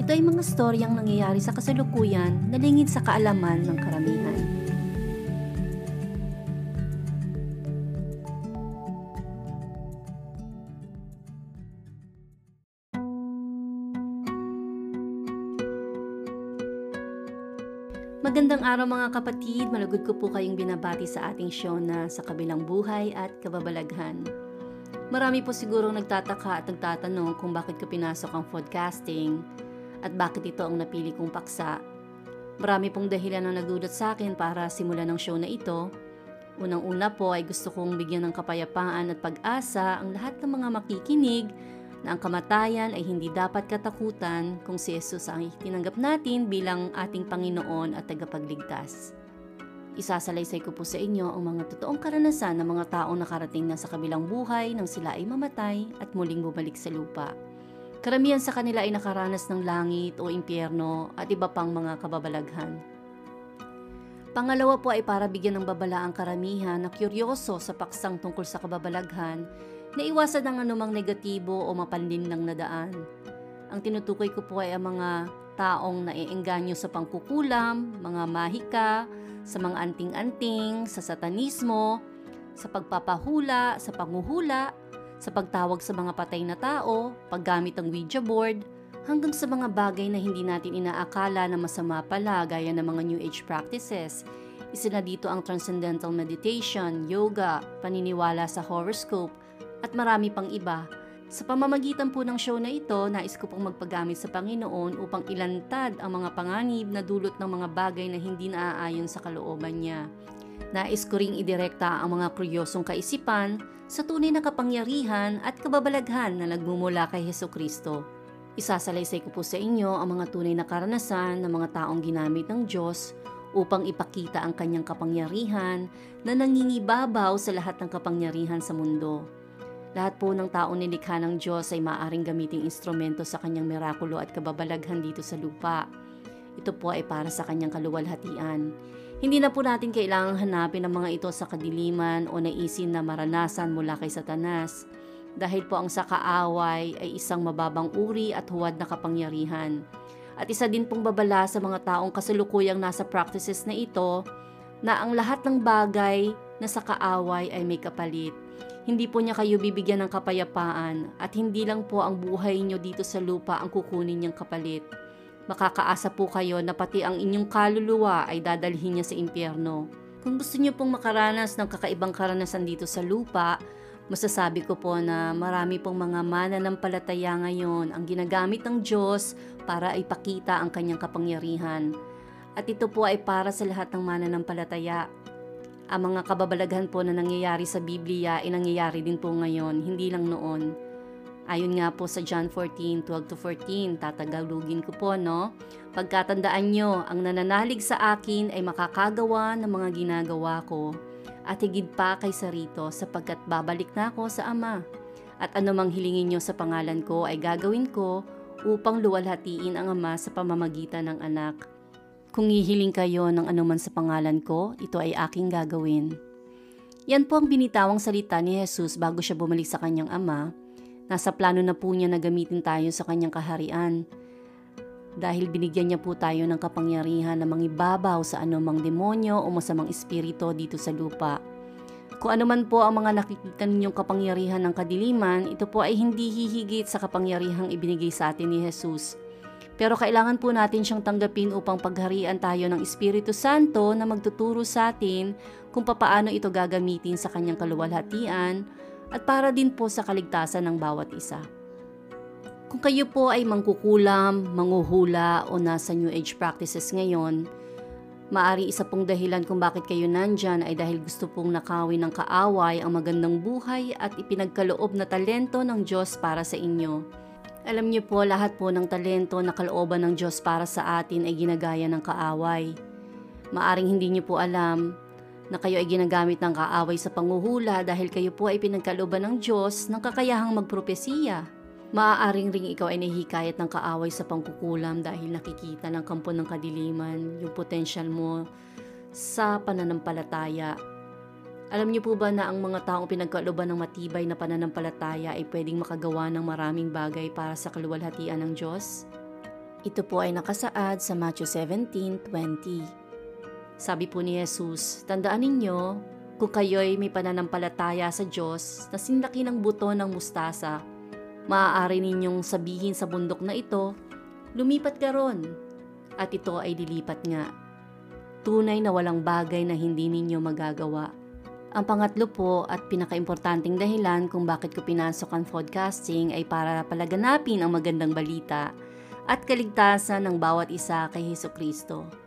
ito ay mga storyang nangyayari sa kasalukuyan na lingid sa kaalaman ng karamihan. Magandang araw mga kapatid, malugod ko po kayong binabati sa ating show na sa kabilang buhay at kababalaghan. Marami po siguro nagtataka at nagtatanong kung bakit ko pinasok ang podcasting at bakit ito ang napili kong paksa. Marami pong dahilan ang nagdudot sa akin para simulan ng show na ito. Unang-una po ay gusto kong bigyan ng kapayapaan at pag-asa ang lahat ng mga makikinig na ang kamatayan ay hindi dapat katakutan kung si Jesus ang itinanggap natin bilang ating Panginoon at tagapagligtas. Isasalaysay ko po sa inyo ang mga totoong karanasan ng mga taong nakarating na sa kabilang buhay nang sila ay mamatay at muling bumalik sa lupa. Karamihan sa kanila ay nakaranas ng langit o impyerno at iba pang mga kababalaghan. Pangalawa po ay para bigyan ng babala ang karamihan na kuryoso sa paksang tungkol sa kababalaghan na iwasan ang anumang negatibo o mapanlinlang na daan. Ang tinutukoy ko po ay ang mga taong naiengganyo sa pangkukulam, mga mahika, sa mga anting-anting, sa satanismo, sa pagpapahula, sa panguhula, sa pagtawag sa mga patay na tao, paggamit ng Ouija board, hanggang sa mga bagay na hindi natin inaakala na masama pala gaya ng mga New Age practices. Isa na dito ang transcendental meditation, yoga, paniniwala sa horoscope, at marami pang iba. Sa pamamagitan po ng show na ito, nais ko pong magpagamit sa Panginoon upang ilantad ang mga panganib na dulot ng mga bagay na hindi naaayon sa kalooban niya. Nais ko ring idirekta ang mga kuryosong kaisipan sa tunay na kapangyarihan at kababalaghan na nagmumula kay Heso Kristo. Isasalaysay ko po sa inyo ang mga tunay na karanasan ng mga taong ginamit ng Diyos upang ipakita ang kanyang kapangyarihan na nangingibabaw sa lahat ng kapangyarihan sa mundo. Lahat po ng taong nilikha ng Diyos ay maaaring gamiting instrumento sa kanyang mirakulo at kababalaghan dito sa lupa. Ito po ay para sa kanyang kaluwalhatian. Hindi na po natin kailangang hanapin ang mga ito sa kadiliman o naisin na maranasan mula kay Satanas dahil po ang sakaaway ay isang mababang uri at huwad na kapangyarihan. At isa din pong babala sa mga taong kasalukuyang nasa practices na ito na ang lahat ng bagay na sa kaaway ay may kapalit. Hindi po niya kayo bibigyan ng kapayapaan at hindi lang po ang buhay niyo dito sa lupa ang kukunin niyang kapalit makakaasa po kayo na pati ang inyong kaluluwa ay dadalhin niya sa impyerno. Kung gusto niyo pong makaranas ng kakaibang karanasan dito sa lupa, masasabi ko po na marami pong mga mananampalataya ngayon ang ginagamit ng Diyos para ipakita ang kanyang kapangyarihan. At ito po ay para sa lahat ng mananampalataya. Ang mga kababalaghan po na nangyayari sa Biblia ay nangyayari din po ngayon, hindi lang noon. Ayon nga po sa John 14, 12 to 14, tatagalugin ko po, no? Pagkatandaan nyo, ang nananalig sa akin ay makakagawa ng mga ginagawa ko at higit pa kay sarito sapagkat babalik na ako sa Ama. At anumang hilingin nyo sa pangalan ko ay gagawin ko upang luwalhatiin ang Ama sa pamamagitan ng anak. Kung hihiling kayo ng anuman sa pangalan ko, ito ay aking gagawin. Yan po ang binitawang salita ni Jesus bago siya bumalik sa kanyang ama Nasa plano na po niya na gamitin tayo sa kanyang kaharian. Dahil binigyan niya po tayo ng kapangyarihan na mangibabaw sa anumang demonyo o masamang espiritu dito sa lupa. Kung ano man po ang mga nakikita ninyong kapangyarihan ng kadiliman, ito po ay hindi hihigit sa kapangyarihang ibinigay sa atin ni Jesus. Pero kailangan po natin siyang tanggapin upang pagharian tayo ng Espiritu Santo na magtuturo sa atin kung papaano ito gagamitin sa kanyang kaluwalhatian at para din po sa kaligtasan ng bawat isa. Kung kayo po ay mangkukulam, manguhula o nasa New Age practices ngayon, maari isa pong dahilan kung bakit kayo nandyan ay dahil gusto pong nakawin ng kaaway ang magandang buhay at ipinagkaloob na talento ng Diyos para sa inyo. Alam niyo po, lahat po ng talento na kalooban ng Diyos para sa atin ay ginagaya ng kaaway. Maaring hindi niyo po alam na kayo ay ginagamit ng kaaway sa panguhula dahil kayo po ay pinagkalooban ng Diyos ng kakayahang magpropesiya. Maaaring ring ikaw ay nahihikayat ng kaaway sa pangkukulam dahil nakikita ng kampo ng kadiliman yung potensyal mo sa pananampalataya alam niyo po ba na ang mga taong pinagkalooban ng matibay na pananampalataya ay pwedeng makagawa ng maraming bagay para sa kaluwalhatian ng Diyos? Ito po ay nakasaad sa Matthew 17:20. Sabi po ni Jesus, tandaan ninyo, kung kayo'y may pananampalataya sa Diyos na sinlaki ng buto ng mustasa, maaari ninyong sabihin sa bundok na ito, lumipat ka ron, at ito ay lilipat nga. Tunay na walang bagay na hindi ninyo magagawa. Ang pangatlo po at pinakaimportanteng dahilan kung bakit ko pinasok ang podcasting ay para palaganapin ang magandang balita at kaligtasan ng bawat isa kay Heso Kristo.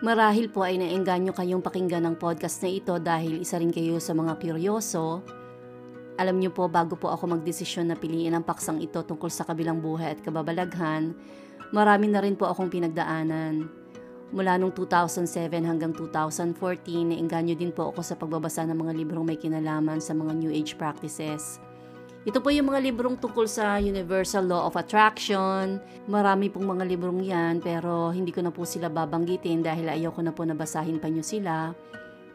Marahil po ay naengganyo kayong pakinggan ng podcast na ito dahil isa rin kayo sa mga kuryoso. Alam niyo po bago po ako magdesisyon na piliin ang paksang ito tungkol sa kabilang buhay at kababalaghan, marami na rin po akong pinagdaanan Mula nung 2007 hanggang 2014, nainganyo din po ako sa pagbabasa ng mga librong may kinalaman sa mga New Age practices. Ito po yung mga librong tungkol sa Universal Law of Attraction. Marami pong mga librong yan pero hindi ko na po sila babanggitin dahil ayaw ko na po nabasahin pa nyo sila.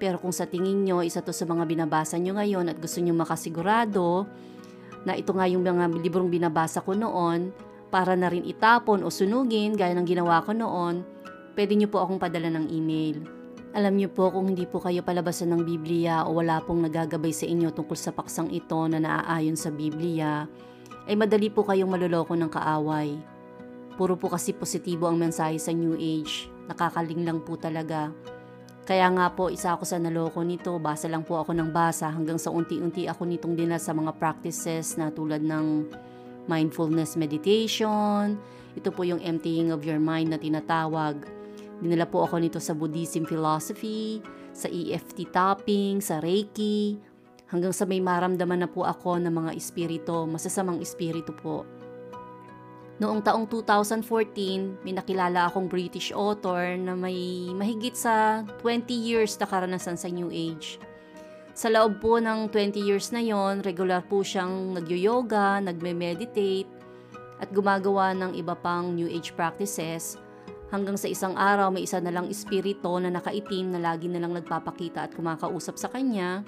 Pero kung sa tingin nyo, isa to sa mga binabasa nyo ngayon at gusto nyo makasigurado na ito nga yung mga librong binabasa ko noon para na rin itapon o sunugin gaya ng ginawa ko noon, pwede niyo po akong padala ng email. Alam niyo po kung hindi po kayo palabasan ng Biblia o wala pong nagagabay sa inyo tungkol sa paksang ito na naaayon sa Biblia, ay madali po kayong maluloko ng kaaway. Puro po kasi positibo ang mensahe sa New Age. Nakakaling lang po talaga. Kaya nga po, isa ako sa naloko nito. Basa lang po ako ng basa hanggang sa unti-unti ako nitong dinala sa mga practices na tulad ng mindfulness meditation. Ito po yung emptying of your mind na tinatawag Dinala po ako nito sa Buddhism philosophy, sa EFT tapping, sa Reiki, hanggang sa may maramdaman na po ako ng mga espiritu, masasamang espiritu po. Noong taong 2014, may nakilala akong British author na may mahigit sa 20 years na karanasan sa New Age. Sa loob po ng 20 years na yon, regular po siyang nagyo-yoga, nagme-meditate, at gumagawa ng iba pang New Age practices Hanggang sa isang araw may isa na lang espirito na nakaitim na lagi na lang nagpapakita at kumakausap sa kanya.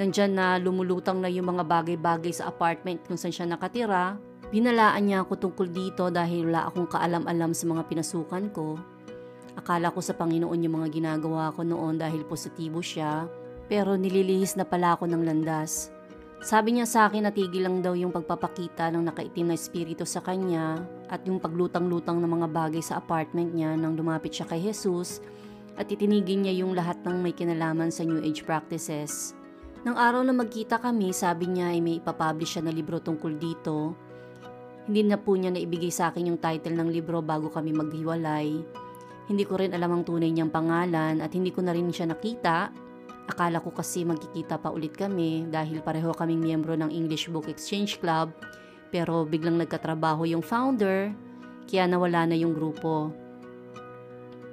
Nandyan na lumulutang na yung mga bagay-bagay sa apartment kung saan siya nakatira. Binalaan niya ako tungkol dito dahil wala akong kaalam-alam sa mga pinasukan ko. Akala ko sa Panginoon yung mga ginagawa ko noon dahil positibo siya, pero nililihis na pala ako ng landas. Sabi niya sa akin na tigil lang daw yung pagpapakita ng nakaitim na espiritu sa kanya at yung paglutang-lutang ng mga bagay sa apartment niya nang lumapit siya kay Jesus at itinigin niya yung lahat ng may kinalaman sa New Age practices. Nang araw na magkita kami, sabi niya ay may ipapublish siya na libro tungkol dito. Hindi na po niya naibigay sa akin yung title ng libro bago kami maghiwalay. Hindi ko rin alam ang tunay niyang pangalan at hindi ko na rin siya nakita Akala ko kasi magkikita pa ulit kami dahil pareho kaming miyembro ng English Book Exchange Club pero biglang nagkatrabaho yung founder kaya nawala na yung grupo.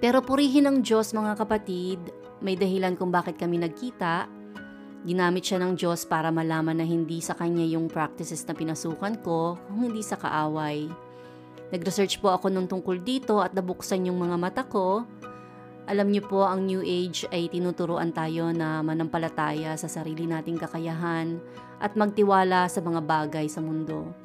Pero purihin ng Diyos mga kapatid, may dahilan kung bakit kami nagkita. Ginamit siya ng Diyos para malaman na hindi sa kanya yung practices na pinasukan ko kung hindi sa kaaway. Nag-research po ako nung tungkol dito at nabuksan yung mga mata ko alam niyo po, ang New Age ay tinuturuan tayo na manampalataya sa sarili nating kakayahan at magtiwala sa mga bagay sa mundo.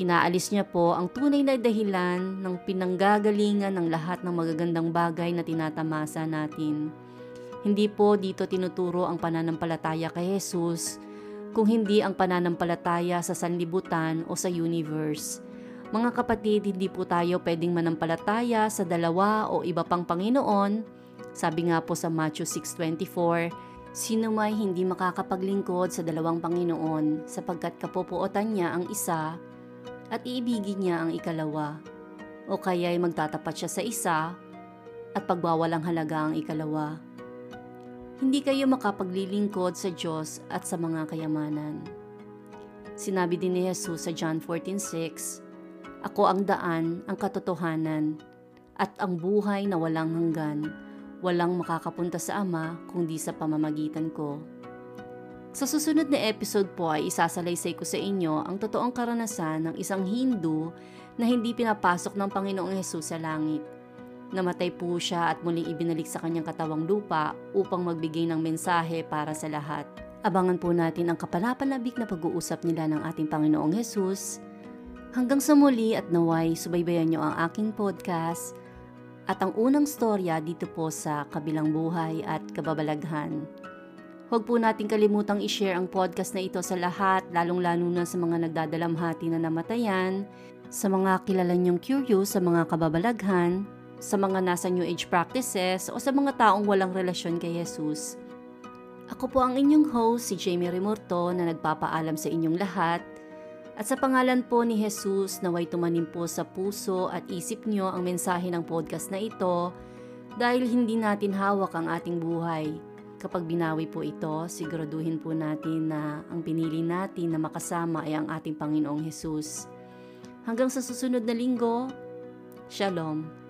Inaalis niya po ang tunay na dahilan ng pinanggagalingan ng lahat ng magagandang bagay na tinatamasa natin. Hindi po dito tinuturo ang pananampalataya kay Jesus, kung hindi ang pananampalataya sa sanlibutan o sa universe. Mga kapatid, hindi po tayo pwedeng manampalataya sa dalawa o iba pang Panginoon sabi nga po sa Matthew 6.24, Sino may hindi makakapaglingkod sa dalawang Panginoon sapagkat kapupuotan niya ang isa at iibigin niya ang ikalawa. O kaya'y magtatapat siya sa isa at pagbawalang halaga ang ikalawa. Hindi kayo makapaglilingkod sa Diyos at sa mga kayamanan. Sinabi din ni Jesus sa John 14.6, Ako ang daan, ang katotohanan, at ang buhay na walang hanggan. Walang makakapunta sa Ama kundi sa pamamagitan ko. Sa susunod na episode po ay isasalaysay ko sa inyo ang totoong karanasan ng isang Hindu na hindi pinapasok ng Panginoong Hesus sa langit. Namatay po siya at muling ibinalik sa kanyang katawang lupa upang magbigay ng mensahe para sa lahat. Abangan po natin ang kapalapalabik na pag-uusap nila ng ating Panginoong Hesus. Hanggang sa muli at naway, subaybayan niyo ang aking podcast at ang unang storya dito po sa Kabilang Buhay at Kababalaghan. Huwag po nating kalimutang i-share ang podcast na ito sa lahat, lalong-lalo na sa mga nagdadalamhati na namatayan, sa mga kilala niyong curious sa mga kababalaghan, sa mga nasa New Age practices o sa mga taong walang relasyon kay Jesus. Ako po ang inyong host, si Jamie Remorto, na nagpapaalam sa inyong lahat. At sa pangalan po ni Jesus, naway tumanim po sa puso at isip niyo ang mensahe ng podcast na ito dahil hindi natin hawak ang ating buhay Kapag binawi po ito, siguraduhin po natin na ang pinili natin na makasama ay ang ating Panginoong Hesus. Hanggang sa susunod na linggo, Shalom.